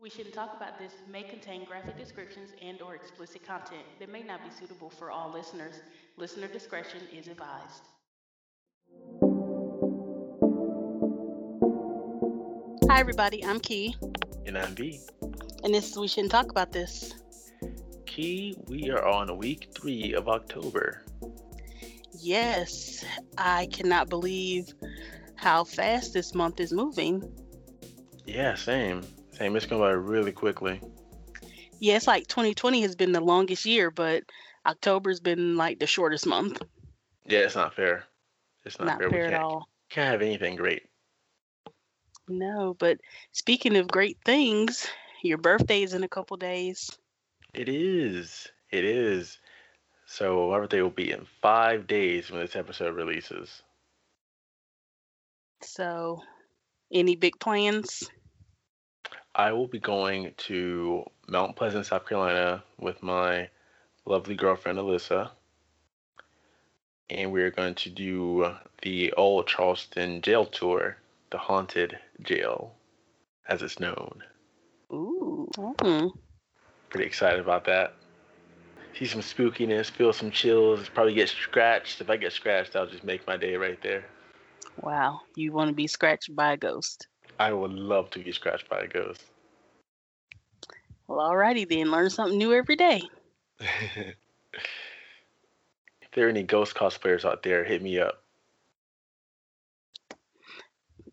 We shouldn't talk about this may contain graphic descriptions and or explicit content that may not be suitable for all listeners. Listener discretion is advised. Hi everybody, I'm Key. And I'm V. And this is We Shouldn't Talk About This. Key, we are on week three of October. Yes, I cannot believe how fast this month is moving. Yeah, same. Same. It's going by really quickly. Yeah, it's like 2020 has been the longest year, but October's been like the shortest month. Yeah, it's not fair. It's not, Not fair. fair at all. can't have anything great. No, but speaking of great things, your birthday is in a couple days. It is. It is. So my birthday will be in five days when this episode releases. So, any big plans? I will be going to Mount Pleasant, South Carolina with my lovely girlfriend Alyssa. And we're going to do the old Charleston jail tour, the haunted jail, as it's known. Ooh. Mm. Pretty excited about that. See some spookiness, feel some chills, probably get scratched. If I get scratched, I'll just make my day right there. Wow. You want to be scratched by a ghost? I would love to get scratched by a ghost. Well, alrighty then. Learn something new every day. if there are any ghost cosplayers out there, hit me up.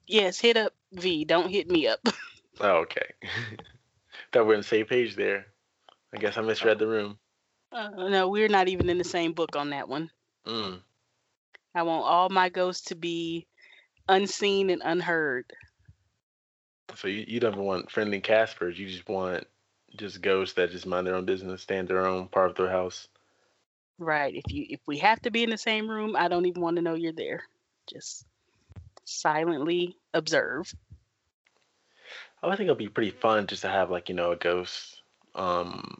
Yes, hit up V. Don't hit me up. Oh, okay. Thought we're on the same page there. I guess I misread the room. Uh, no, we're not even in the same book on that one. Mm. I want all my ghosts to be unseen and unheard. So you, you don't want friendly Caspers. You just want just ghosts that just mind their own business, stay in their own part of their house. Right. If you if we have to be in the same room, I don't even want to know you're there. Just silently observe. I think it'll be pretty fun just to have like you know a ghost, um,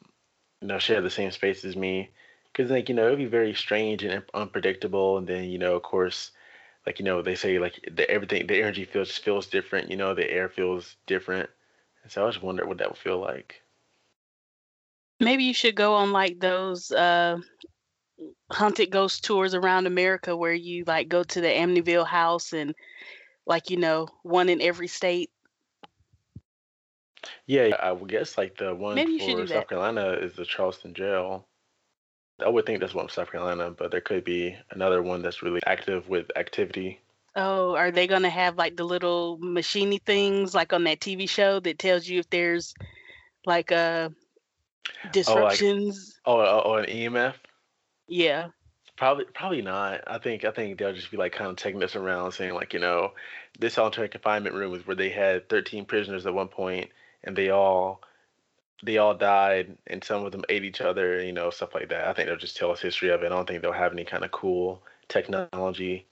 you know, share the same space as me, because like you know it'd be very strange and unpredictable, and then you know of course, like you know they say like the everything the energy feels feels different, you know the air feels different, and so I was wondering what that would feel like. Maybe you should go on like those uh haunted ghost tours around America where you like go to the Amityville house and like you know, one in every state. Yeah, I would guess like the one Maybe for South that. Carolina is the Charleston jail. I would think that's one South Carolina, but there could be another one that's really active with activity. Oh, are they gonna have like the little machiney things like on that TV show that tells you if there's like uh disruptions? Oh, oh, oh, an EMF? Yeah. Probably, probably not. I think, I think they'll just be like kind of taking this around, saying like, you know, this solitary confinement room is where they had 13 prisoners at one point, and they all, they all died, and some of them ate each other, you know, stuff like that. I think they'll just tell us history of it. I don't think they'll have any kind of cool technology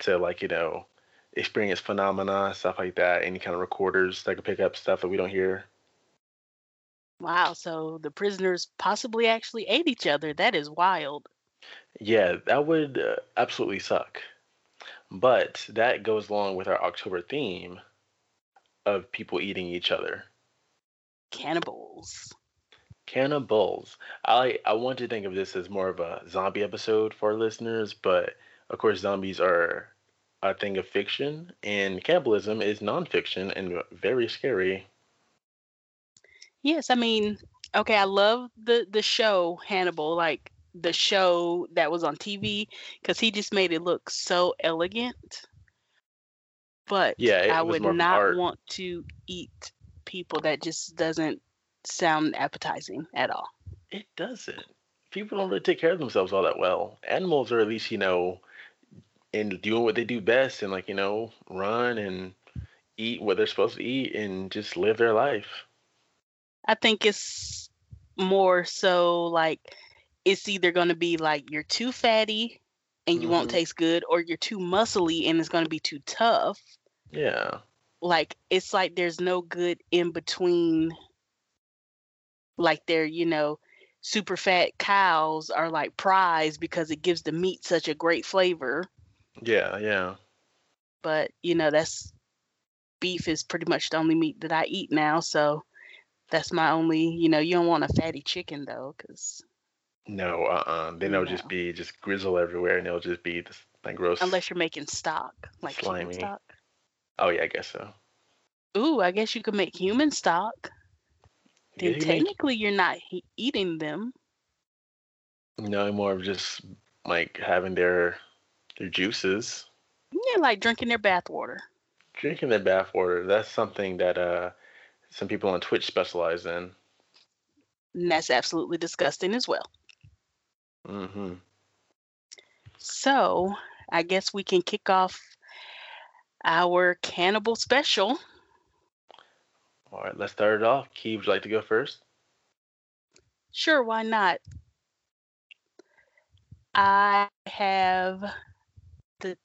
to like, you know, experience phenomena, stuff like that. Any kind of recorders that could pick up stuff that we don't hear. Wow, so the prisoners possibly actually ate each other. That is wild. Yeah, that would uh, absolutely suck. But that goes along with our October theme of people eating each other. Cannibals. Cannibals. I I want to think of this as more of a zombie episode for our listeners, but of course zombies are a thing of fiction and cannibalism is nonfiction and very scary. Yes, I mean, okay, I love the the show Hannibal, like the show that was on TV, because he just made it look so elegant. But Yeah, I would more of an not art. want to eat people. That just doesn't sound appetizing at all. It doesn't. People don't really take care of themselves all that well. Animals are at least, you know, in doing what they do best and like, you know, run and eat what they're supposed to eat and just live their life. I think it's more so like it's either going to be like you're too fatty and you won't hmm taste good, or you're too muscly and it's going to be too tough. Yeah. Like it's like there's no good in between. Like they're you know super fat cows are like prized because it gives the meat such a great flavor. Yeah, yeah. But you know that's beef is pretty much the only meat that I eat now, so That's my only, you know, you don't want a fatty chicken though, because No, uh-uh. Then it'll just be just grizzle everywhere, and it'll just be this like gross, Unless you're making stock, like chicken slimy. stock. Oh yeah, I guess so. Ooh, I guess you could make human stock. Yeah, Then make technically you're not he- eating them. no more of just like having their their juices, Yeah, like drinking their bathwater. drinking their bath water. That's something that uh some people on Twitch specialize in. And that's absolutely disgusting as well. Mm-hmm. So I guess we can kick off our cannibal special. All right, let's start it off. Key, would you like to go first? Sure, why not? I have the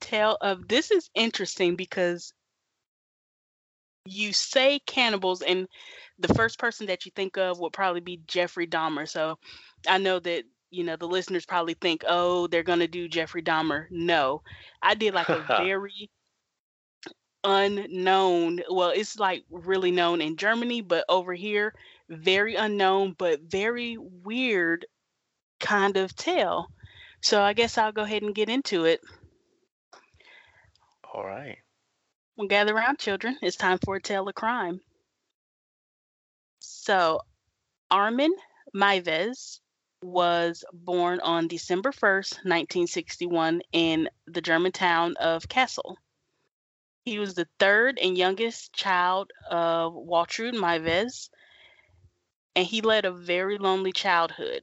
tale of this is interesting because you say cannibals and the first person that you think of would probably be Jeffrey Dahmer. So I know that you know the listeners probably think, "Oh, they're going to do Jeffrey Dahmer." No. I did like a very unknown, well, it's like really known in Germany, but over here very unknown but very weird kind of tale. So I guess I'll go ahead and get into it. All right. Well, gather around, children. It's time for a tale of crime. So, Armin Meiwes was born on December 1st, 1961, in the German town of Kassel. He was the third and youngest child of Waltraud Meiwes, and he led a very lonely childhood.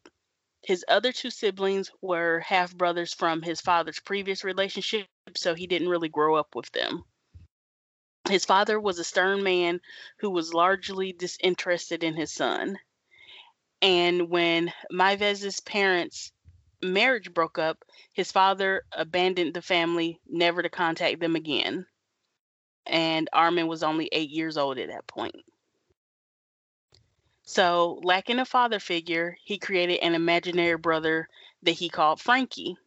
His other two siblings were half brothers from his father's previous relationship, so he didn't really grow up with them. His father was a stern man who was largely disinterested in his son. And when Meiwes's parents' marriage broke up, his father abandoned the family, never to contact them again. And Armin was only eight years old at that point. So, lacking a father figure, he created an imaginary brother that he called Frankie.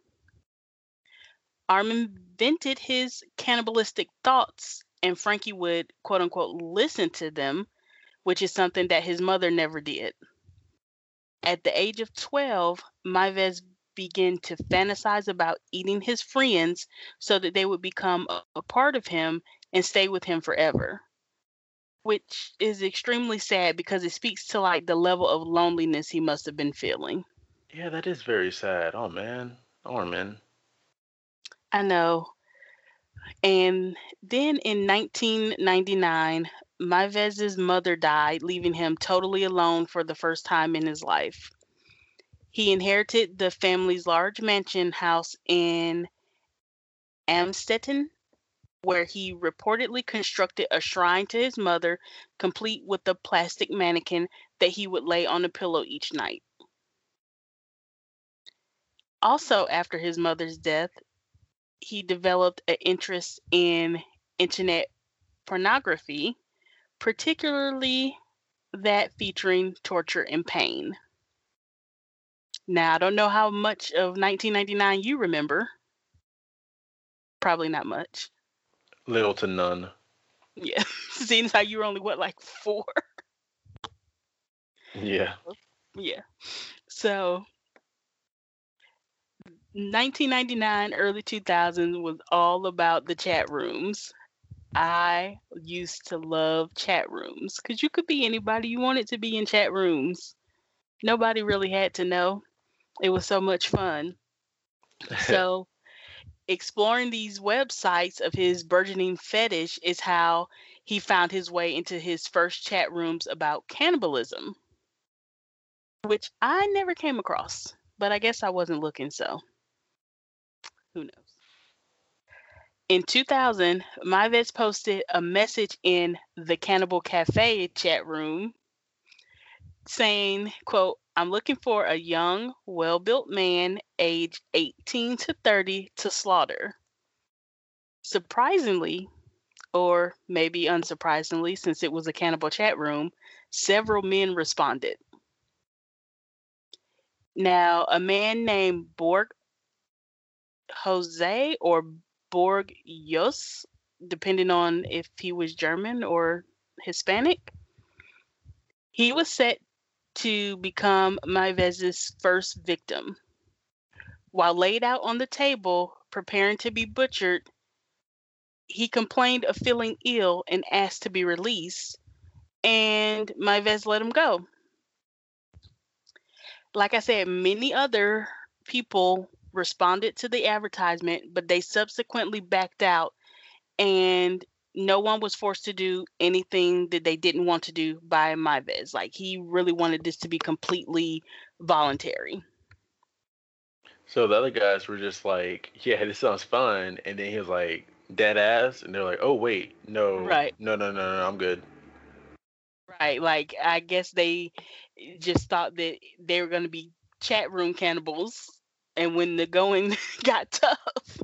Armin vented his cannibalistic thoughts, and Frankie would, quote unquote, listen to them, which is something that his mother never did. At the age of 12, Meiwes began to fantasize about eating his friends so that they would become a, a part of him and stay with him forever which is extremely sad because it speaks to like the level of loneliness he must have been feeling. Yeah, that is very sad. Oh man, oh, Armin. I know. And then in 1999, Meiwes's mother died, leaving him totally alone for the first time in his life. He inherited the family's large mansion house in Amstetten, where he reportedly constructed a shrine to his mother, complete with a plastic mannequin that he would lay on a pillow each night. Also, after his mother's death, he developed an interest in internet pornography, particularly that featuring torture and pain. Now, I don't know how much of 1999 you remember. Probably not much. Little to none. Yeah. Seeing how you were only what, like four? Yeah. yeah. So 1999, early 2000s was all about the chat rooms. I used to love chat rooms because you could be anybody you wanted to be in chat rooms. Nobody really had to know. It was so much fun. So, exploring these websites of his burgeoning fetish is how he found his way into his first chat rooms about cannibalism, which I never came across, but I guess I wasn't looking, so who knows. In 2000, Meiwes posted a message in the Cannibal Cafe chat room saying, quote, I'm looking for a young, well-built man aged 18 to 30 to slaughter. Surprisingly, or maybe unsurprisingly, since it was a cannibal chat room, several men responded. Now, a man named Borg Jose or Borg Jos, depending on if he was German or Hispanic, He was set to become Meiwes's first victim. While laid out on the table, preparing to be butchered, he complained of feeling ill and asked to be released, and Meiwes let him go. Like I said, many other people responded to the advertisement, but they subsequently backed out, and no one was forced to do anything that they didn't want to do by Meiwes. Like he really wanted this to be completely voluntary. So the other guys were just like, "Yeah, this sounds fun," and then he was like, "Dead ass," and they're like, "Oh wait, no, right, no, no, no, no, I'm good." Right, like I guess they eh, just thought that they were going to be chat room cannibals, and when the going got tough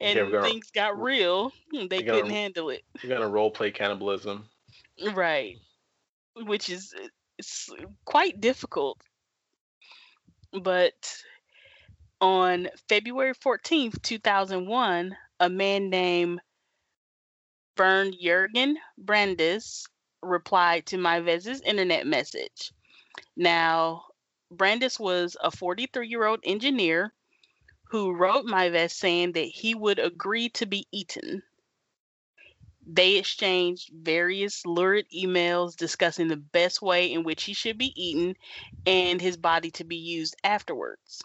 and yeah, gonna, things got real, hmm, they couldn't gonna, handle it. You're gonna role play cannibalism, right? Which is it's quite difficult but on February 14th, 2001, a man named Bernd Jürgen Brandes replied to Meiwes's internet message. Now, Brandes was a 43 year old engineer who wrote Meiwes saying that he would agree to be eaten. They exchanged various lurid emails discussing the best way in which he should be eaten and his body to be used afterwards.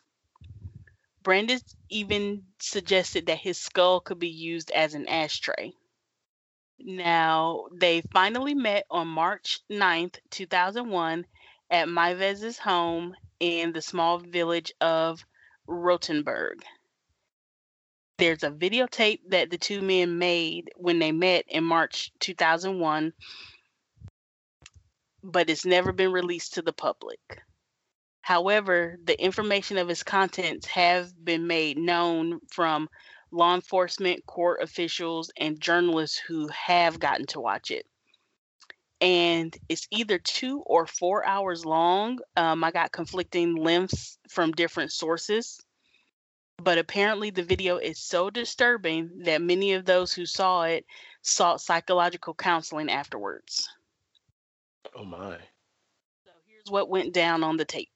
Brandes even suggested that his skull could be used as an ashtray. Now, they finally met on March 9th, 2001, at Meiwes's home in the small village of Rotenburg there's a videotape that the two men made when they met in March 2001, but it's never been released to the public. However, the information of its contents have been made known from law enforcement, court officials, and journalists who have gotten to watch it. And it's either two or four hours long. Um, I got conflicting lengths from different sources. But apparently, the video is so disturbing that many of those who saw it sought psychological counseling afterwards. Oh my. So here's what went down on the tape.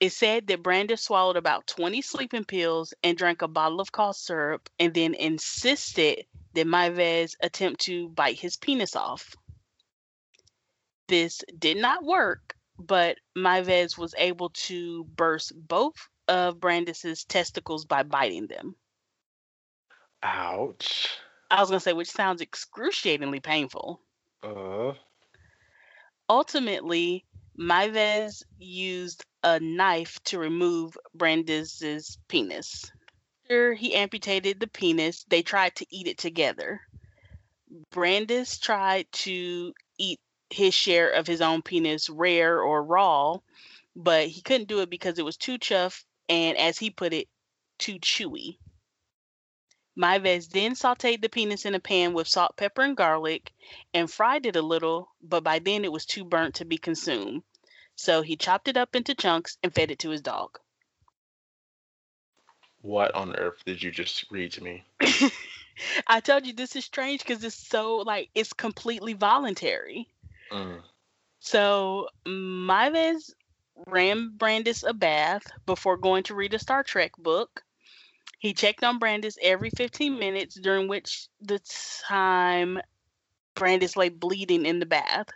It said that Brandes swallowed about 20 sleeping pills and drank a bottle of cough syrup and then insisted that Meiwes attempt to bite his penis off. This did not work, but Meiwes was able to burst both of Brandes's testicles by biting them. Ouch. I was gonna say, which sounds excruciatingly painful. Uh. Ultimately, Meiwes used a knife to remove Brandes's penis. After he amputated the penis, they tried to eat it together. Brandes tried to eat his share of his own penis rare or raw, but he couldn't do it because it was too chuff and, as he put it, too chewy. Meiwes then sauteed the penis in a pan with salt, pepper, and garlic and fried it a little, but by then it was too burnt to be consumed. So he chopped it up into chunks and fed it to his dog. What on earth did you just read to me? I told you this is strange because it's so like it's completely voluntary. Mm. So Meiwes ran Brandes a bath before going to read a Star Trek book. He checked on Brandes every 15 minutes, during which the time Brandes lay bleeding in the bath.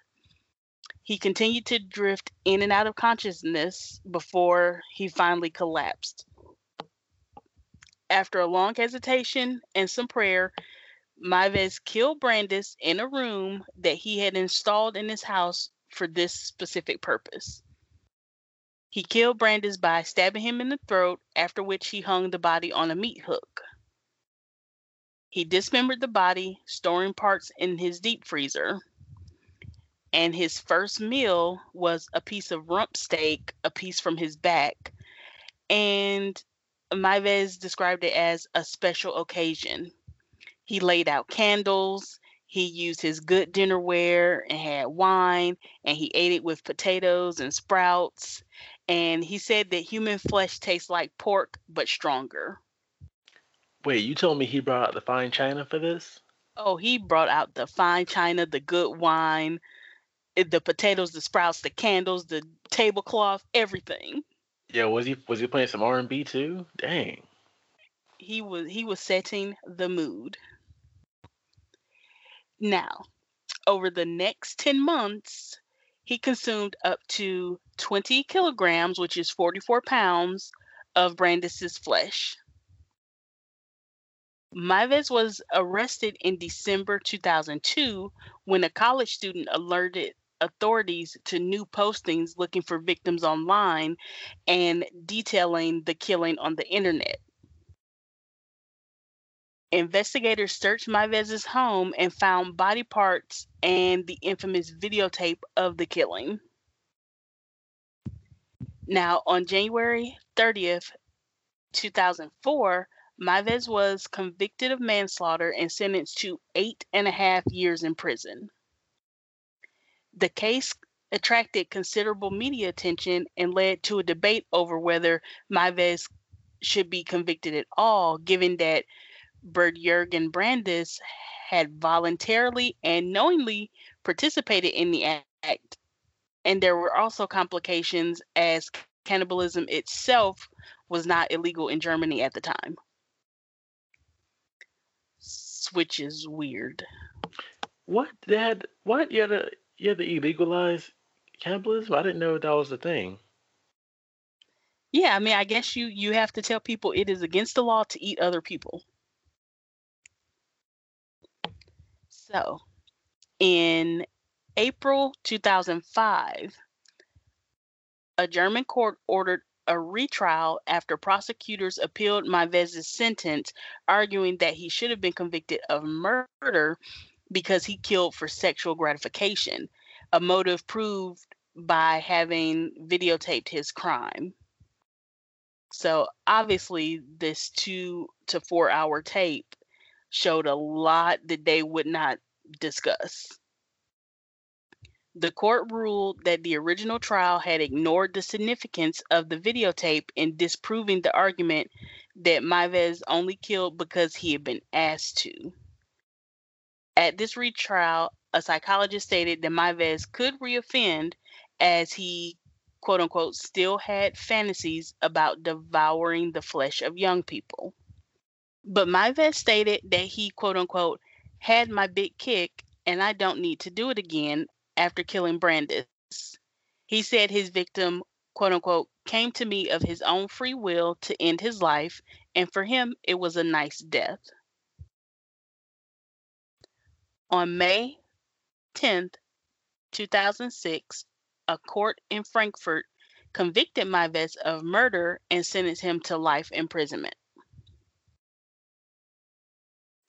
He continued to drift in and out of consciousness before he finally collapsed. After a long hesitation and some prayer, Meiwes killed Brandes in a room that he had installed in his house for this specific purpose. He killed Brandes by stabbing him in the throat, after which he hung the body on a meat hook. He dismembered the body, storing parts in his deep freezer. And his first meal was a piece of rump steak, a piece from his back. And Meiwes described it as a special occasion. He laid out candles, he used his good dinnerware and had wine, and he ate it with potatoes and sprouts and he said that human flesh tastes like pork but stronger. Wait, you told me he brought out the fine china for this? Oh, he brought out the fine china, the good wine, eh, the potatoes, the sprouts, the candles, the tablecloth, everything. Yeah, was he was he playing some R and B too? Dang. He was he was setting the mood. Now, over the next 10 months, he consumed up to 20 kilograms, which is 44 pounds, of Brandes's flesh. Meiwes was arrested in December 2002 when a college student alerted authorities to new postings looking for victims online and detailing the killing on the internet. Investigators searched Meiwes' home and found body parts and the infamous videotape of the killing. Now, on January 30th, 2004, Meiwes was convicted of manslaughter and sentenced to eight and a half years in prison. The case attracted considerable media attention and led to a debate over whether Meiwes should be convicted at all, given that Bert Jurgen Brandes had voluntarily and knowingly participated in the act. And there were also complications as cannibalism itself was not illegal in Germany at the time. Which is weird. What that what you had to you had to illegalize cannibalism? I didn't know that was the thing. Yeah, I mean I guess you you have to tell people it is against the law to eat other people. So, in April 2005, a German court ordered a retrial after prosecutors appealed Meiwes' sentence, arguing that he should have been convicted of murder because he killed for sexual gratification, a motive proved by having videotaped his crime. So obviously, this two to four hour tape showed a lot that they would not discuss. The court ruled that the original trial had ignored the significance of the videotape in disproving the argument that Meiwes only killed because he had been asked to. At this retrial, a psychologist stated that Meiwes could reoffend as he, quote unquote, still had fantasies about devouring the flesh of young people. But Meiwes stated that he, quote unquote, had my big kick and I don't need to do it again after killing Brandes. He said his victim, quote unquote, came to me of his own free will to end his life, and for him, it was a nice death. On May 10th, 2006, a court in Frankfurt convicted Meiwes of murder and sentenced him to life imprisonment.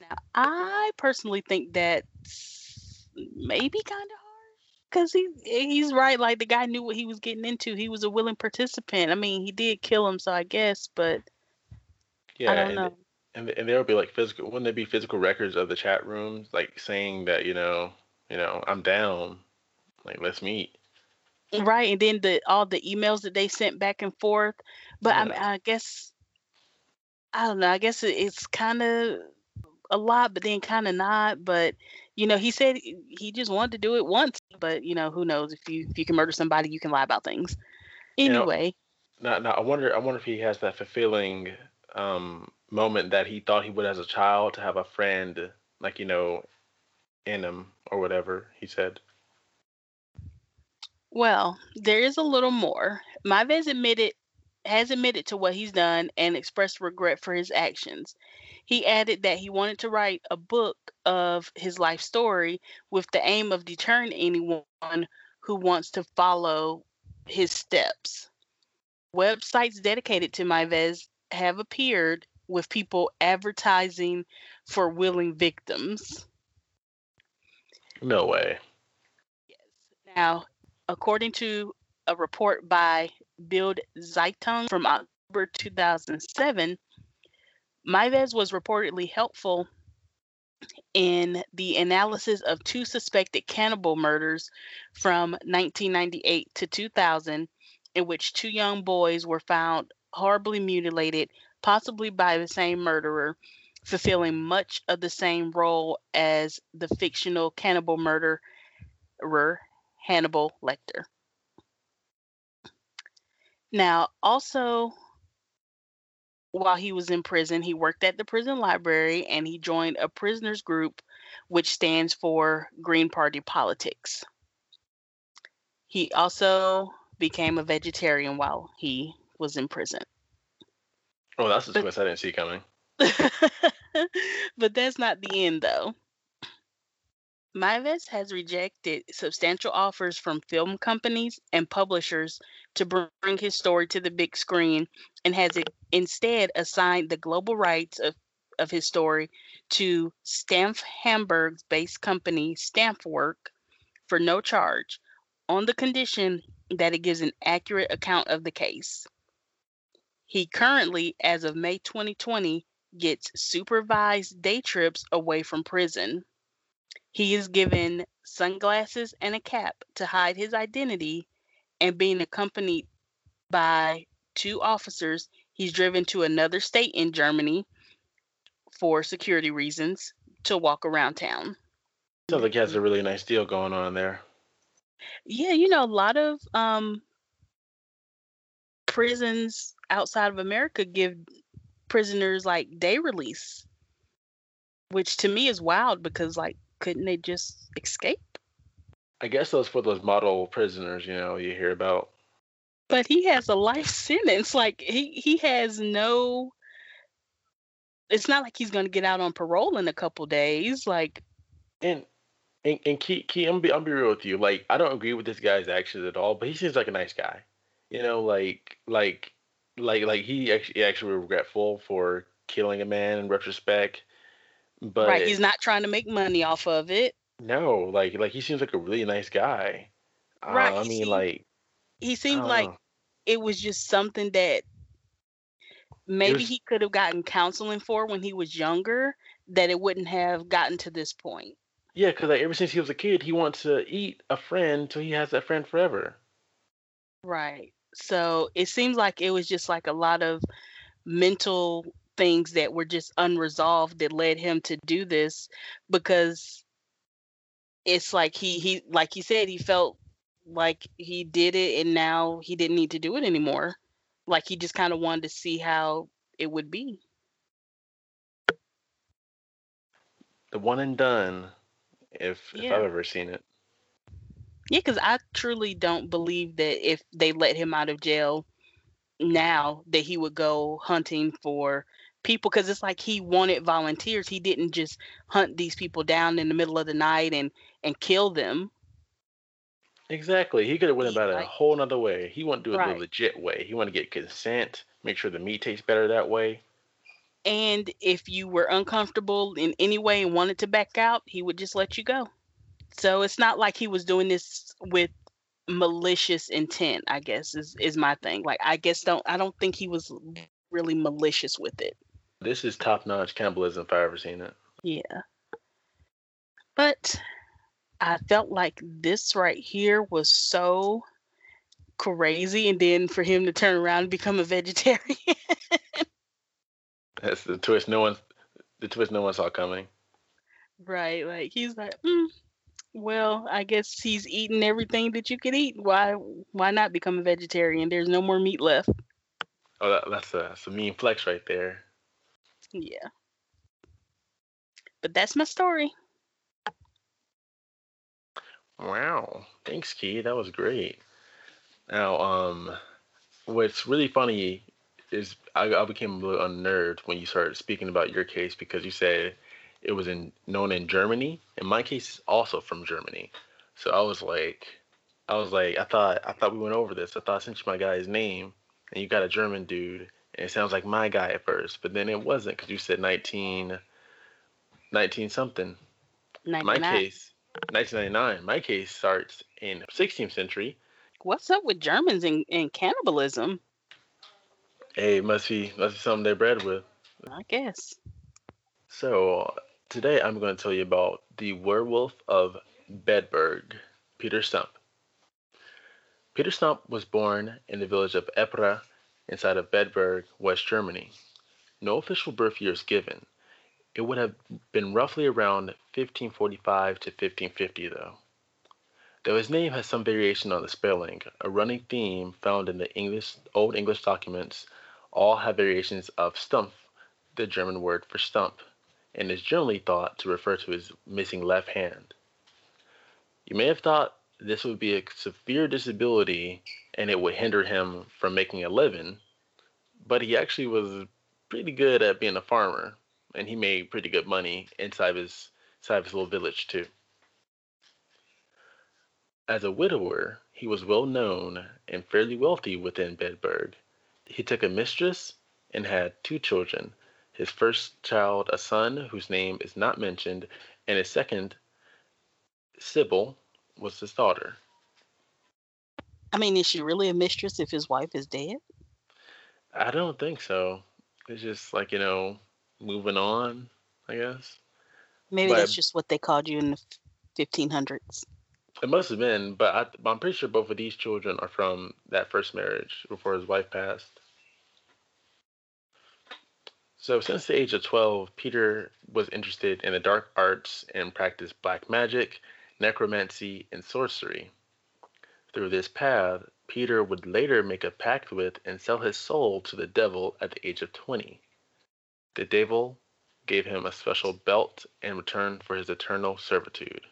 Now, I personally think that's maybe kind of hard because he he's right. Like the guy knew what he was getting into. He was a willing participant. I mean, he did kill him, so I guess, but Yeah, I don't know. And and there would be like physical. Wouldn't there be physical records of the chat rooms, like saying that you know, you know, I'm down, like let's meet. Right, and then the all the emails that they sent back and forth. But I mean, Yeah, I guess I don't know. I guess it, it's kind of a lot, but then kind of not. But you know, he said he just wanted to do it once. But you know, who knows? If you if you can murder somebody, you can lie about things. you know. Anyway, Now, now I wonder. I wonder if he has that fulfilling um moment that he thought he would as a child to have a friend, like you know, in him or whatever he said. well, there is a little more. Meiwes admitted has admitted to what he's done and expressed regret for his actions. He added that he wanted to write a book of his life story with the aim of deterring anyone who wants to follow his steps. Websites dedicated to Meiwes have appeared with people advertising for willing victims. No way. Yes. Now, according to a report by Bild Zeitung from October 2007, Meiwes was reportedly helpful in the analysis of two suspected cannibal murders from 1998 to 2000, in which two young boys were found horribly mutilated, possibly by the same murderer, fulfilling much of the same role as the fictional cannibal murderer Hannibal Lecter. Now, also, while he was in prison, he worked at the prison library and he joined a prisoners group, which stands for Green Party Politics. He also became a vegetarian while he was in prison. Oh, that's a twist I didn't see coming. but that's not the end, though. Meiwes has rejected substantial offers from film companies and publishers to bring his story to the big screen and has instead assigned the global rights of, of his story to Stamf Hamburg's based company Stampfwerk for no charge on the condition that it gives an accurate account of the case. He currently, as of May 2020, gets supervised day trips away from prison. He is given sunglasses and a cap to hide his identity, and being accompanied by two officers, he's driven to another state in Germany for security reasons to walk around town. Sounds like he has a really nice deal going on there. Yeah, you know, a lot of um, prisons outside of America give prisoners like day release, which to me is wild because like couldn't they just escape? I guess those for those model prisoners, you know, you hear about. But he has a life sentence. Like he he has no. It's not like he's going to get out on parole in a couple days. Like, and and and key key, I'm be I'm be real with you. Like, I don't agree with this guy's actions at all, but he seems like a nice guy. You know, like like like like he actually actually regretful for killing a man in retrospect but right, he's not trying to make money off of it. No, like like he seems like a really nice guy. Right. Uh, I mean, seemed, like he seemed like know. it was just something that maybe was, he could have gotten counseling for when he was younger. That it wouldn't have gotten to this point. Yeah, because like ever since he was a kid, he wants to eat a friend till he has that friend forever. Right. So it seems like it was just like a lot of mental things that were just unresolved that led him to do this because it's like he he like he said he felt like he did it and now he didn't need to do it anymore. Like he just kind of wanted to see how it would be. The one and done if yeah. if i've ever seen it yeah because i truly don't believe that if they let him out of jail now that he would go hunting for people because it's like he wanted volunteers. He didn't just hunt these people down in the middle of the night and and kill them. Exactly. He could have went about it a whole nother way. He wanted to do it right. the legit way. He wanted to get consent, make sure the meat tastes better that way. And if you were uncomfortable in any way and wanted to back out, he would just let you go. So it's not like he was doing this with malicious intent, I guess is is my thing. Like I guess don't I don't think he was really malicious with it. This is top notch cannibalism if I ever seen it. Yeah. But I felt like this right here was so crazy and then for him to turn around and become a vegetarian. That's the twist no one the twist no one saw coming. Right, like he's like, mm, well, I guess he's eating everything that you could eat. Why why not become a vegetarian? There's no more meat left. Oh, that, that's a that's a mean flex right there. Yeah. But that's my story. Wow. Thanks, Key. That was great. Now, um, what's really funny is I, I became a little unnerved when you started speaking about your case because you said it was in known in Germany, In my case is also from Germany. So I was like, I was like, I thought I thought we went over this. I thought I sent you my guy's name, and you got a German dude, and it sounds like my guy at first, but then it wasn't because you said 19, 19 something. 99. My case, 1999. My case starts in 16th century. What's up with Germans and, and cannibalism? Hey, must be must be something they're bred with. I guess. So today I'm going to tell you about the werewolf of Bedburg, Peter Stumpp. Peter Stumpp was born in the village of Epprath inside of Bedburg, West Germany. No official birth year is given. It would have been roughly around 1545 to 1550, though. Though his name has some variation on the spelling, a running theme found in the English Old English documents all have variations of Stumpf, the German word for stump, and is generally thought to refer to his missing left hand. You may have thought this would be a severe disability and it would hinder him from making a living, but he actually was pretty good at being a farmer and he made pretty good money inside his, inside his little village too. As a widower, he was well known and fairly wealthy within Bedburg. He took a mistress and had two children. His first child, a son whose name is not mentioned, and his second, Sybil, was his daughter. I mean, is she really a mistress if his wife is dead? I don't think so. It's just like, you know, moving on, I guess. Maybe but that's just what they called you in the 1500s. It must have been, but I, I'm pretty sure both of these children are from that first marriage before his wife passed. So, since the age of 12, Peter was interested in the dark arts and practiced black magic, necromancy, and sorcery. Through this path, Peter would later make a pact with and sell his soul to the devil at the age of 20. The devil gave him a special belt in return for his eternal servitude.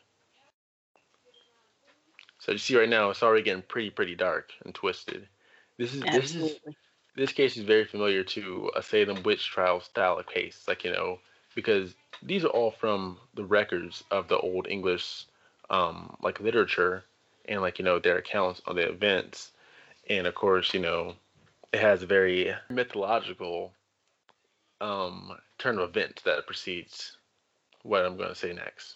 So you see right now, it's already getting pretty, pretty dark and twisted. This is Absolutely. this is this case is very familiar to a Salem witch trial style of case, like you know, because these are all from the records of the old English, um, like literature, and like you know their accounts on the events, and of course you know, it has a very mythological, um, turn of events that precedes what I'm going to say next.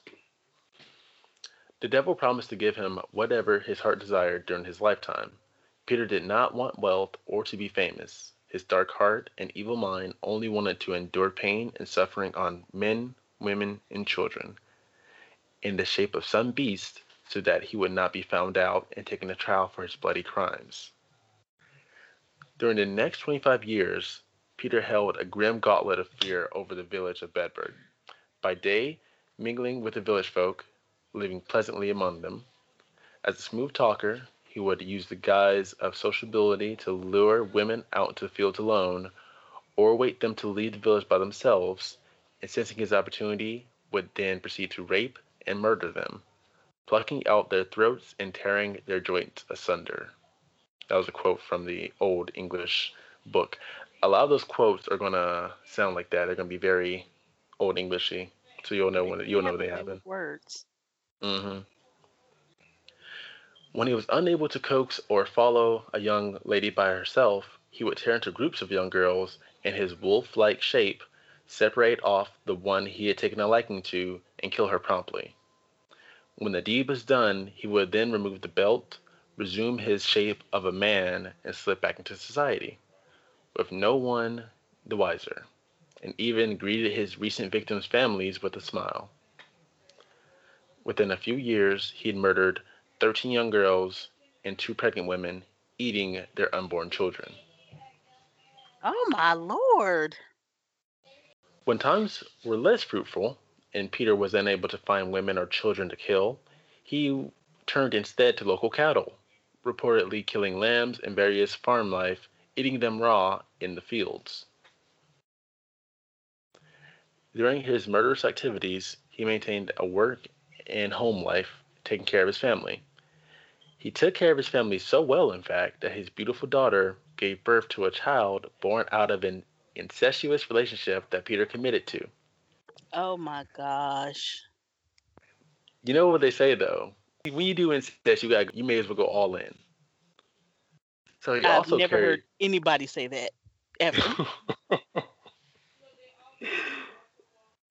The devil promised to give him whatever his heart desired during his lifetime. Peter did not want wealth or to be famous. His dark heart and evil mind only wanted to endure pain and suffering on men, women, and children in the shape of some beast so that he would not be found out and taken to trial for his bloody crimes. During the next 25 years, Peter held a grim gauntlet of fear over the village of Bedburg. By day, mingling with the village folk, living pleasantly among them. As a smooth talker, he would use the guise of sociability to lure women out to the fields alone, or wait them to leave the village by themselves, and sensing his opportunity, would then proceed to rape and murder them, plucking out their throats and tearing their joints asunder. That was a quote from the old English book. A lot of those quotes are gonna sound like that. They're gonna be very old Englishy, so you'll know when you'll know they happen. Words. Mm-hmm. When he was unable to coax or follow a young lady by herself, he would tear into groups of young girls in his wolf like shape, separate off the one he had taken a liking to, and kill her promptly. When the deed was done, he would then remove the belt, resume his shape of a man, and slip back into society, with no one the wiser, and even greeted his recent victims' families with a smile. Within a few years, he had murdered 13 young girls and two pregnant women, eating their unborn children. Oh, my Lord. When times were less fruitful and Peter was unable to find women or children to kill, he turned instead to local cattle, reportedly killing lambs and various farm life, eating them raw in the fields. During his murderous activities, he maintained a work and home life, taking care of his family. He took care of his family so well, in fact, that his beautiful daughter gave birth to a child born out of an incestuous relationship that Peter committed to. Oh my gosh. You know what they say though? When you do incest, you got you may as well go all in. So he I've also never carried... heard anybody say that ever.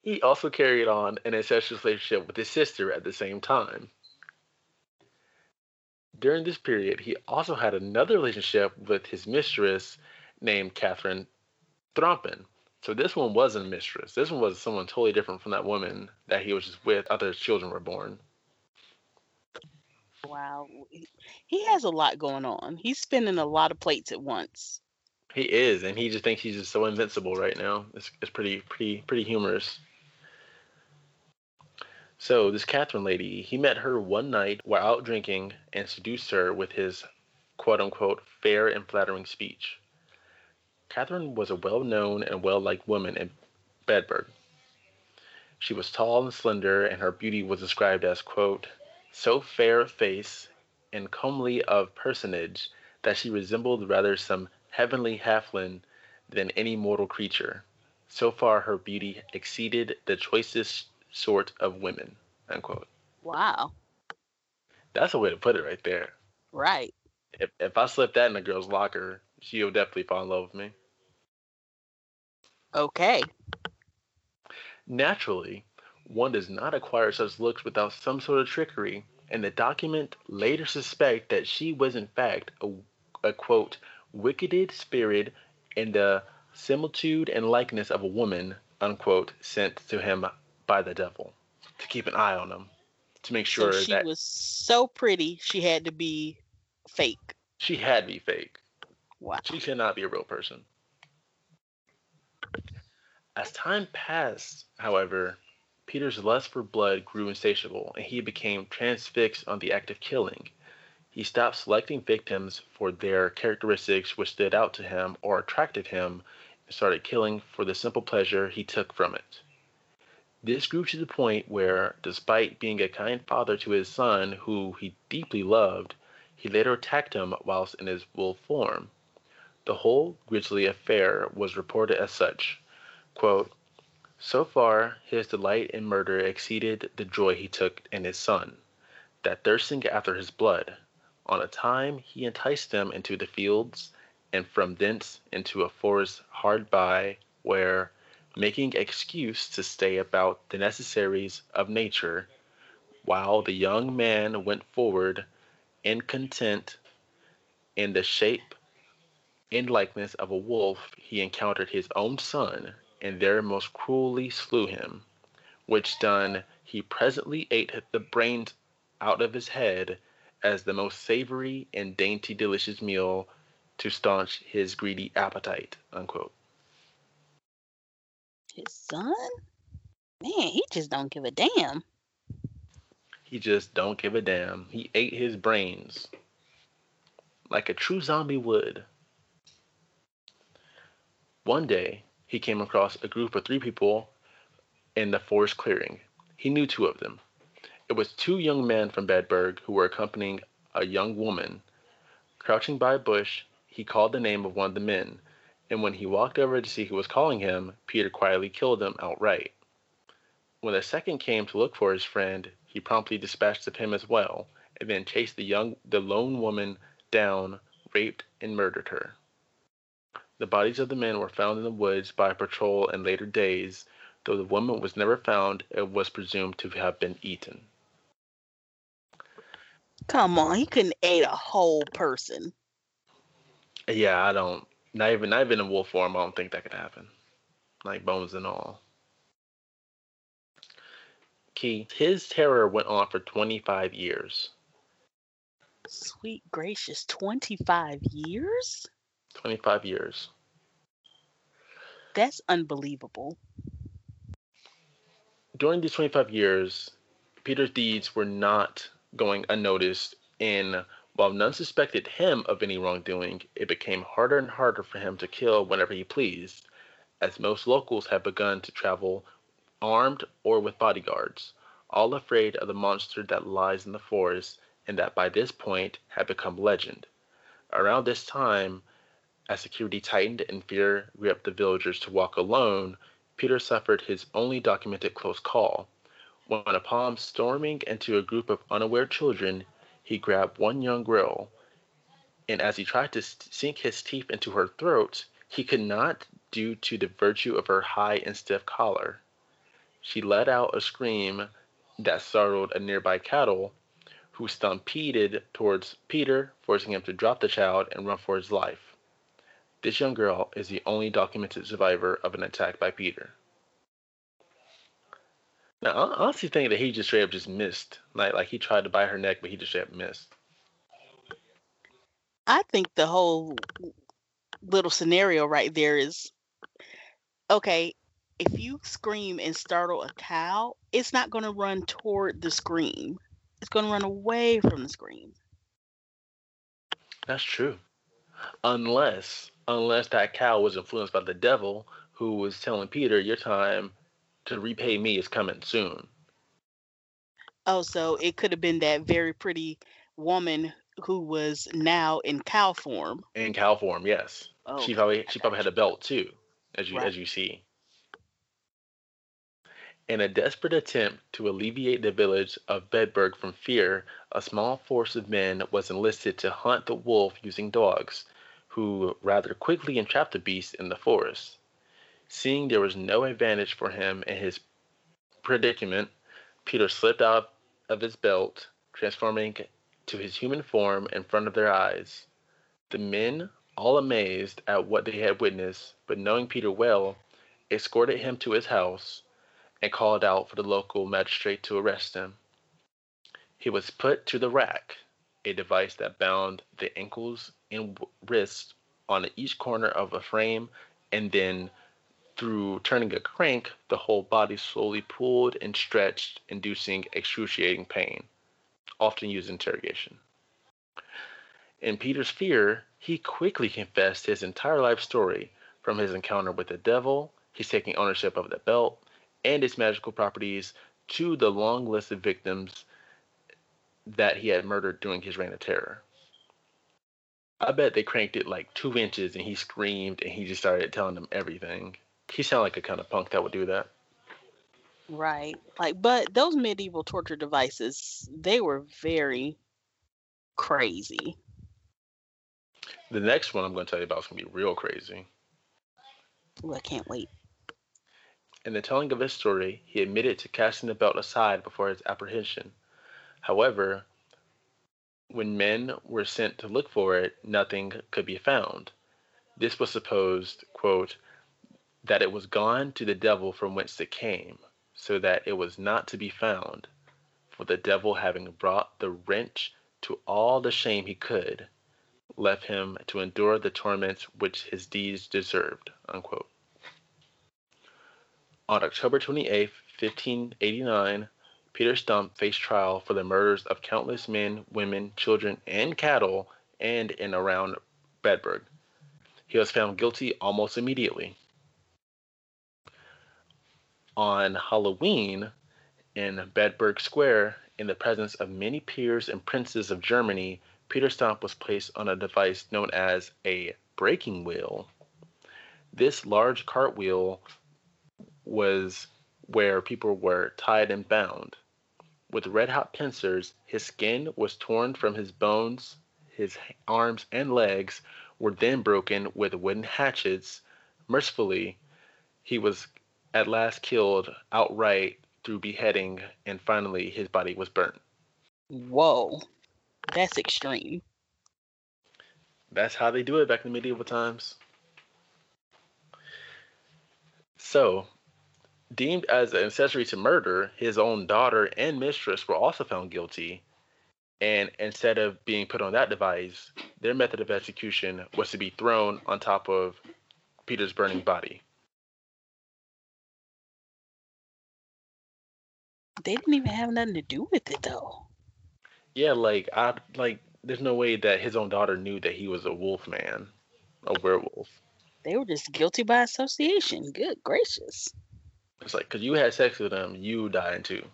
He also carried on an incestuous relationship with his sister at the same time. During this period, he also had another relationship with his mistress named Catherine Thrompen. So this one wasn't a mistress. This one was someone totally different from that woman that he was just with after his children were born. Wow. He has a lot going on. He's spinning a lot of plates at once. He is, and he just thinks he's just so invincible right now. It's, it's pretty pretty pretty humorous. So this Catherine lady, he met her one night while out drinking and seduced her with his quote unquote fair and flattering speech. Catherine was a well known and well liked woman in Bedburg. She was tall and slender, and her beauty was described as, quote, so fair of face and comely of personage that she resembled rather some heavenly halfling than any mortal creature. So far, her beauty exceeded the choicest sort of women. Unquote. Wow. That's a way to put it right there. Right. If if I slip that in a girl's locker, she'll definitely fall in love with me. Okay. Naturally, one does not acquire such looks without some sort of trickery, and the document later suspect that she was in fact a, a quote wicketed spirit in the similitude and likeness of a woman unquote sent to him by the devil to keep an eye on him to make sure so she that was so pretty she had to be fake. she had to be fake. Wow. She cannot be a real person. As time passed, however, Peter's lust for blood grew insatiable, and he became transfixed on the act of killing. He stopped selecting victims for their characteristics which stood out to him or attracted him, and started killing for the simple pleasure he took from it. This grew to the point where, despite being a kind father to his son, who he deeply loved, he later attacked him whilst in his wolf form. The whole grisly affair was reported as such. Quote, so far, his delight in murder exceeded the joy he took in his son, that thirsting after his blood, on a time he enticed them into the fields, and from thence into a forest hard by, where, making excuse to stay about the necessaries of nature, while the young man went forward, in content in the shape and likeness of a wolf, he encountered his own son, and there most cruelly slew him, which done, he presently ate the brains out of his head as the most savory and dainty delicious meal to staunch his greedy appetite. Unquote. His son? Man, he just don't give a damn. He just don't give a damn. He ate his brains like a true zombie would. One day, he came across a group of three people in the forest clearing. He knew two of them. It was two young men from Bedburg who were accompanying a young woman. Crouching by a bush, he called the name of one of the men, and when he walked over to see who was calling him, Peter quietly killed him outright. When the second came to look for his friend, he promptly dispatched of him as well, and then chased the young the lone woman down, raped and murdered her. The bodies of the men were found in the woods by a patrol in later days, though the woman was never found and was presumed to have been eaten. Come on, he couldn't eat a whole person. Yeah, I don't. Not even not even in wolf form. I don't think that could happen. Like bones and all. Key. His terror went on for 25 years. Sweet gracious, 25 years? 25 years. That's unbelievable. During these 25 years, Peter's deeds were not going unnoticed, and while none suspected him of any wrongdoing, it became harder and harder for him to kill whenever he pleased, as most locals had begun to travel armed or with bodyguards, all afraid of the monster that lies in the forest and that by this point had become legend. Around this time, as security tightened and fear gripped the villagers to walk alone, Peter suffered his only documented close call. When upon storming into a group of unaware children, he grabbed one young girl, and as he tried to sink his teeth into her throat, he could not due to the virtue of her high and stiff collar. She let out a scream that startled a nearby cattle, who stampeded towards Peter, forcing him to drop the child and run for his life. This young girl is the only documented survivor of an attack by Peter. Now, I honestly think that he just straight up just missed. Like, like he tried to bite her neck, but he just straight up missed. I think the whole little scenario right there is okay. if you scream and startle a cow, it's not going to run toward the scream. It's going to run away from the scream. That's true. Unless unless that cow was influenced by the devil who was telling Peter, Your time to repay me is coming soon. Oh, so it could have been that very pretty woman who was now in cow form. In cow form, yes. Oh, she probably she probably had a belt too, as you Right. as you see. In a desperate attempt to alleviate the village of Bedburg from fear, a small force of men was enlisted to hunt the wolf using dogs, who rather quickly entrapped the beast in the forest. Seeing there was no advantage for him in his predicament, Peter slipped out of his belt, transforming to his human form in front of their eyes. The men, all amazed at what they had witnessed, but knowing Peter well, escorted him to his house and called out for the local magistrate to arrest him. He was put to the rack, a device that bound the ankles and wrists on each corner of a frame, and then, through turning a crank, the whole body slowly pulled and stretched, inducing excruciating pain, often used in interrogation. In Peter's fear, he quickly confessed his entire life story from his encounter with the devil, his taking ownership of the belt, and its magical properties to the long list of victims that he had murdered during his reign of terror. I bet they cranked it like two inches and he screamed and he just started telling them everything. He sounded like a kind of punk that would do that. Right. Like, but those medieval torture devices, they were very crazy. The next one I'm going to tell you about is going to be real crazy. Ooh, I can't wait. In the telling of his story, he admitted to casting the belt aside before his apprehension. However, when men were sent to look for it, nothing could be found. This was supposed, quote, that it was gone to the devil from whence it came, so that it was not to be found. For the devil, having brought the wrench to all the shame he could, left him to endure the torments which his deeds deserved. Unquote. On October 28, 1589, Peter Stumpp faced trial for the murders of countless men, women, children, and cattle and in around Bedburg. He was found guilty almost immediately. On Halloween, in Bedburg Square, in the presence of many peers and princes of Germany, Peter Stumpp was placed on a device known as a breaking wheel. This large cartwheel was where people were tied and bound. With red hot pincers, his skin was torn from his bones, his arms and legs were then broken with wooden hatchets. Mercifully, he was at last killed outright through beheading, and finally his body was burnt. Whoa. That's extreme. That's how they do it back in the medieval times. So, deemed as an accessory to murder, his own daughter and mistress were also found guilty. And instead of being put on that device, their method of execution was to be thrown on top of Peter's burning body. They didn't even have nothing to do with it though. Yeah, like I like there's no way that his own daughter knew that he was a wolf man, a werewolf. They were just guilty by association. Good gracious. It's like cuz you had sex with him, you dying too.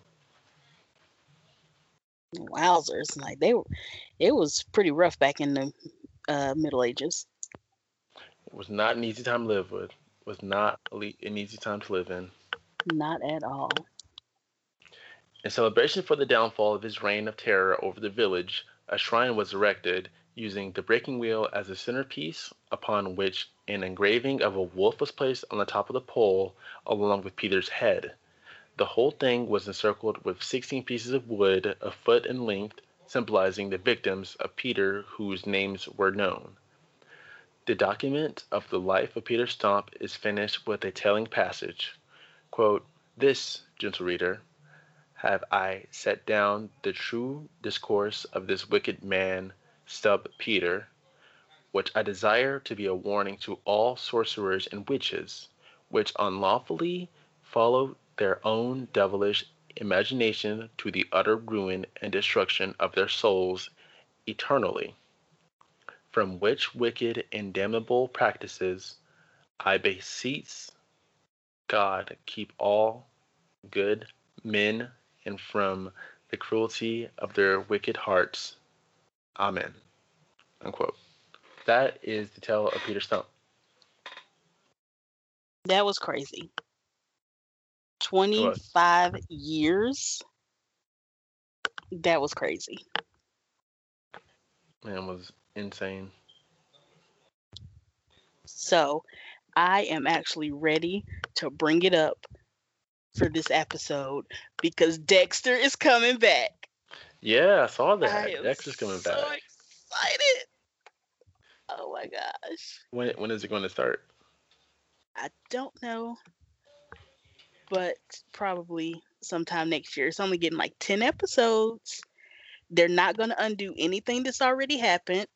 Wowzers. Like they were it was pretty rough back in the uh, Middle Ages. It was not an easy time to live with. Was not an easy time to live in. Not at all. In celebration for the downfall of his reign of terror over the village, a shrine was erected using the breaking wheel as a centerpiece, upon which an engraving of a wolf was placed on the top of the pole along with Peter's head. The whole thing was encircled with 16 pieces of wood a foot in length, symbolizing the victims of Peter whose names were known. The document of the life of Peter Stumpp is finished with a telling passage. Quote, This, gentle reader, have I set down the true discourse of this wicked man, Stub Peter, which I desire to be a warning to all sorcerers and witches, which unlawfully follow their own devilish imagination to the utter ruin and destruction of their souls eternally. From which wicked and damnable practices I beseech God keep all good men and from the cruelty of their wicked hearts. Amen. Unquote. That is the tale of Peter Stumpp. That was crazy. 25 years. That was crazy. Man was insane. So, I am actually ready to bring it up for this episode because Dexter is coming back. Yeah, I saw that. Dexter's coming so back. excited. Oh my gosh. When when is it going to start? I don't know. But probably sometime next year. It's only getting like 10 episodes. They're not going to undo anything that's already happened,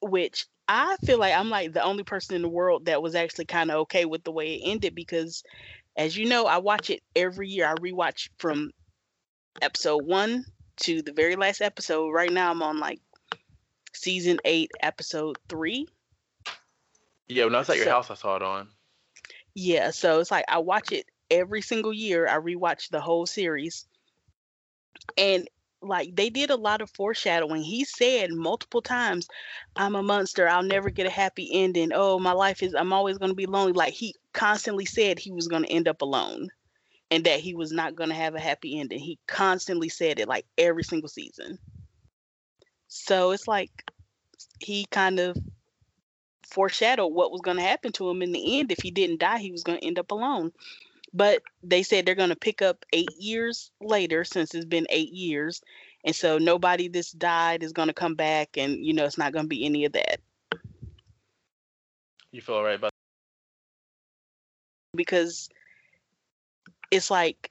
which I feel like I'm like the only person in the world that was actually kind of okay with the way it ended because as you know, I watch it every year. I rewatch from episode 1 to the very last episode. Right now I'm on like season 8 episode 3. Yeah, when I was at your So- house, I saw it on. Yeah, so it's like I watch it every single year. I rewatch the whole series. And like they did a lot of foreshadowing. He said multiple times, I'm a monster. I'll never get a happy ending. Oh, my life is I'm always going to be lonely. Like he constantly said he was going to end up alone and that he was not going to have a happy ending. He constantly said it like every single season. So it's like he kind of foreshadowed what was going to happen to him in the end. If he didn't die, he was going to end up alone. But they said they're going to pick up eight years later, since it's been eight years. And so nobody that's died is going to come back, and you know, it's not going to be any of that You feel all right about because it's like,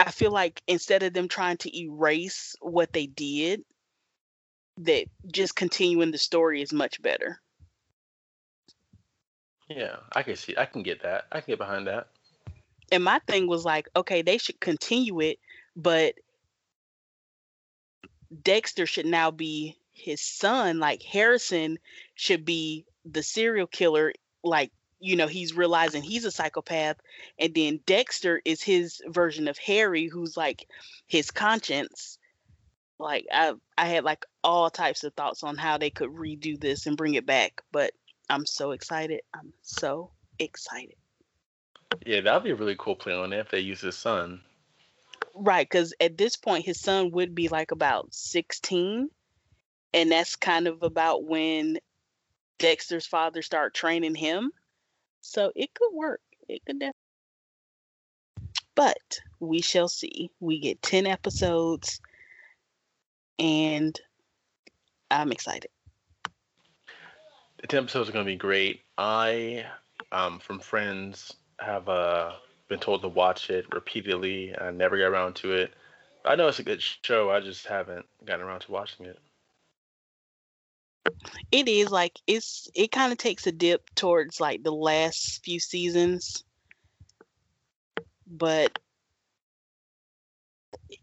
I feel like instead of them trying to erase what they did, that just continuing the story is much better. Yeah, I can see. I can get that. I can get behind that. and my thing was like, okay, they should continue it, but Dexter should now be his son. Like Harrison should be the serial killer. Like, you know, he's realizing he's a psychopath. And then Dexter is his version of Harry, who's like his conscience. Like I I had like all types of thoughts on how they could redo this and bring it back. But I'm so excited. I'm so excited. Yeah, that'd be a really cool play on it if they use his son. Right, because at this point, his son would be like about 16. And that's kind of about when Dexter's father start training him. So it could work. It could definitely. But we shall see. We get 10 episodes. And I'm excited. The 10 episodes are going to be great. I, um, from friends, have uh, been told to watch it repeatedly. I never got around to it. I know it's a good show. I just haven't gotten around to watching it. It is like it's it kind of takes a dip towards like the last few seasons. But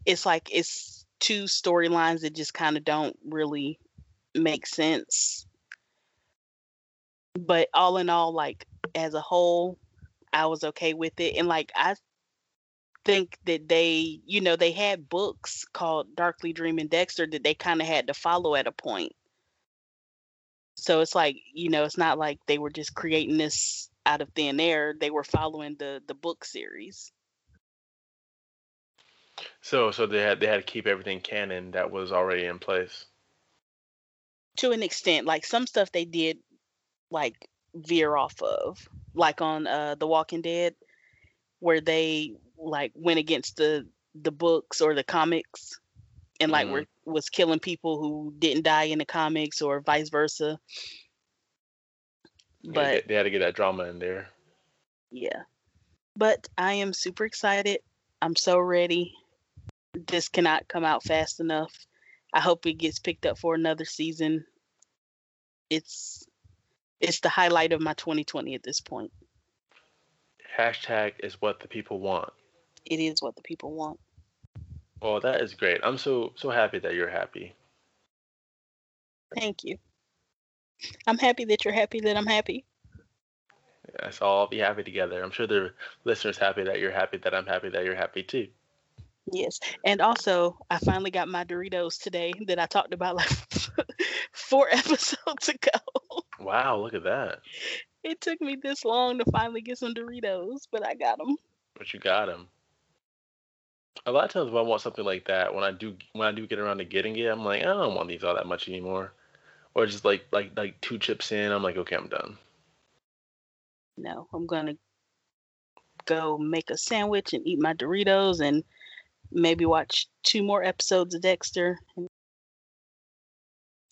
it's like it's two storylines that just kind of don't really make sense. But all in all, like as a whole, I was okay with it. And like I think that they, you know, they had books called Darkly Dreaming Dexter that they kind of had to follow at a point. So it's like, you know, it's not like they were just creating this out of thin air. They were following the the book series. So, so they had they had to keep everything canon that was already in place. to an extent like some stuff they did like veer off of like on uh the walking dead where they like went against the the books or the comics and like Mhm. were was killing people who didn't die in the comics or vice versa but they, they had to get that drama in there. yeah but i am super excited i'm so ready this cannot come out fast enough i hope it gets picked up for another season it's it's the highlight of my 2020 at this point. Hashtag is what the people want. It is what the people want. Well, that is great. I'm so so happy that you're happy. Thank you. I'm happy that you're happy that I'm happy. Yes, all be happy together. I'm sure the listeners happy that you're happy that I'm happy that you're happy too. Yes. And also, I finally got my Doritos today that I talked about like four episodes ago. Wow, look at that. It took me this long to finally get some Doritos, but I got them. But you got them. A lot of times when I want something like that, when I do when I do get around to getting it, I'm like, I don't want these all that much anymore. Or just like like like two chips in, I'm like, okay, I'm done. No, I'm gonna go make a sandwich and eat my Doritos and maybe watch two more episodes of Dexter.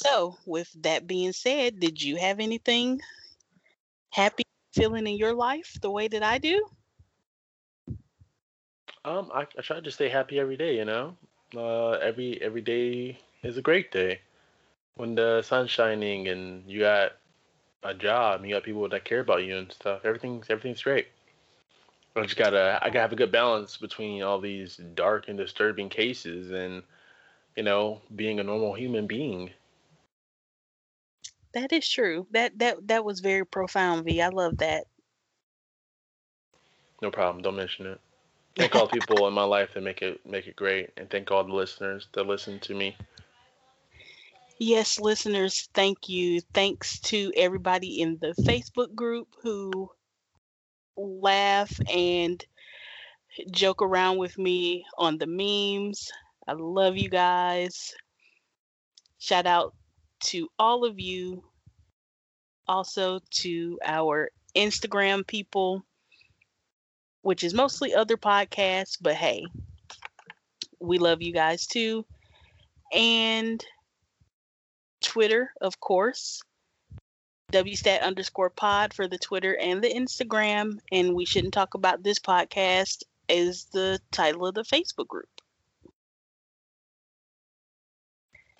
So, with that being said, did you have anything happy feeling in your life the way that I do? Um, I, I try to stay happy every day. You know, uh, every every day is a great day. When the sun's shining and you got a job, and you got people that care about you and stuff. Everything's everything's great. I just gotta I gotta have a good balance between all these dark and disturbing cases and you know being a normal human being. That is true. That that that was very profound, V. I love that. No problem. Don't mention it. Thank all people in my life that make it make it great, and thank all the listeners that listen to me. Yes, listeners, thank you. Thanks to everybody in the Facebook group who laugh and joke around with me on the memes. I love you guys. Shout out to all of you. Also to our Instagram people, which is mostly other podcasts, but hey, we love you guys too. And Twitter, of course. WSTAT underscore pod for the Twitter and the Instagram. And we shouldn't talk about this podcast is the title of the Facebook group.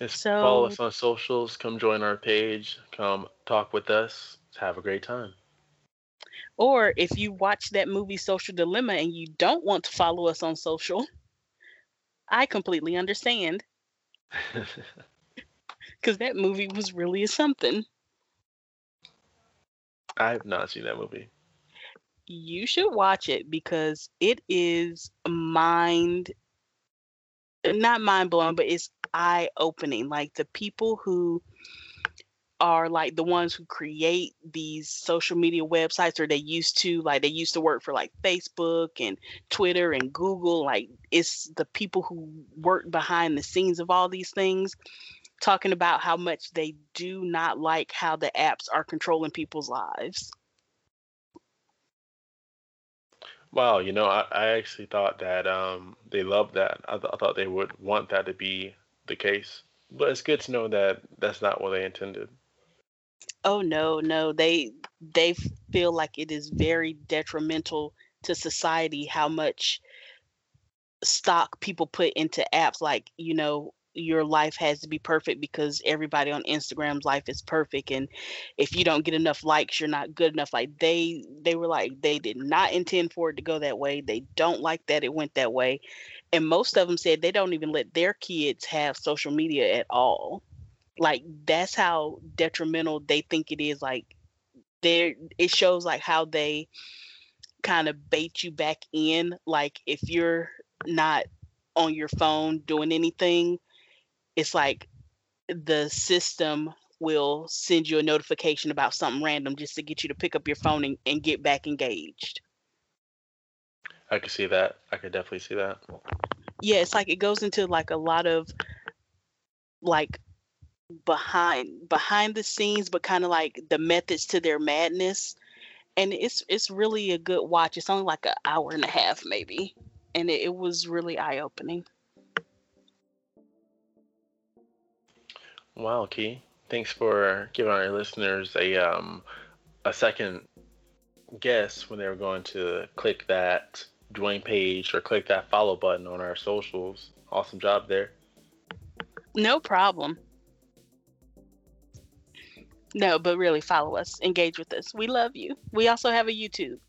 Just so, follow us on socials. Come join our page. Come talk with us. Have a great time. Or if you watch that movie Social Dilemma and you don't want to follow us on social, I completely understand. Because that movie was really something. I have not seen that movie. You should watch it because it is mind not mind blowing, but it's eye opening. Like the people who are like the ones who create these social media websites or they used to like they used to work for like Facebook and Twitter and Google like it's the people who work behind the scenes of all these things talking about how much they do not like how the apps are controlling people's lives. Wow, you know, I, I actually thought that um, they loved that. I, th- I thought they would want that to be the case, but it's good to know that that's not what they intended. Oh no, no, they they feel like it is very detrimental to society how much stock people put into apps like you know your life has to be perfect because everybody on Instagram's life is perfect and if you don't get enough likes you're not good enough like they they were like they did not intend for it to go that way they don't like that it went that way and most of them said they don't even let their kids have social media at all like that's how detrimental they think it is like there it shows like how they kind of bait you back in like if you're not on your phone doing anything it's like the system will send you a notification about something random just to get you to pick up your phone and, and get back engaged. I could see that. I could definitely see that. Yeah, it's like it goes into like a lot of like behind behind the scenes, but kind of like the methods to their madness. And it's it's really a good watch. It's only like an hour and a half maybe, and it, it was really eye opening. Wow, Key. Thanks for giving our listeners a um a second guess when they were going to click that join page or click that follow button on our socials. Awesome job there. No problem. No, but really follow us, engage with us. We love you. We also have a YouTube.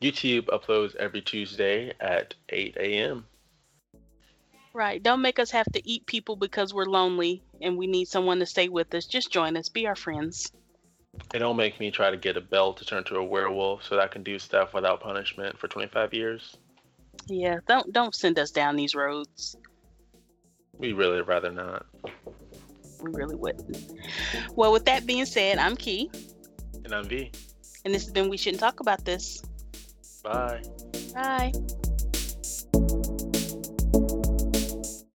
YouTube uploads every Tuesday at 8 a.m. Right. Don't make us have to eat people because we're lonely and we need someone to stay with us. Just join us. Be our friends. And don't make me try to get a bell to turn to a werewolf so that I can do stuff without punishment for 25 years. Yeah, don't don't send us down these roads. We really rather not. We really wouldn't. Well, with that being said, I'm Key. And I'm V. And this has been We Shouldn't Talk About This. Bye. Bye.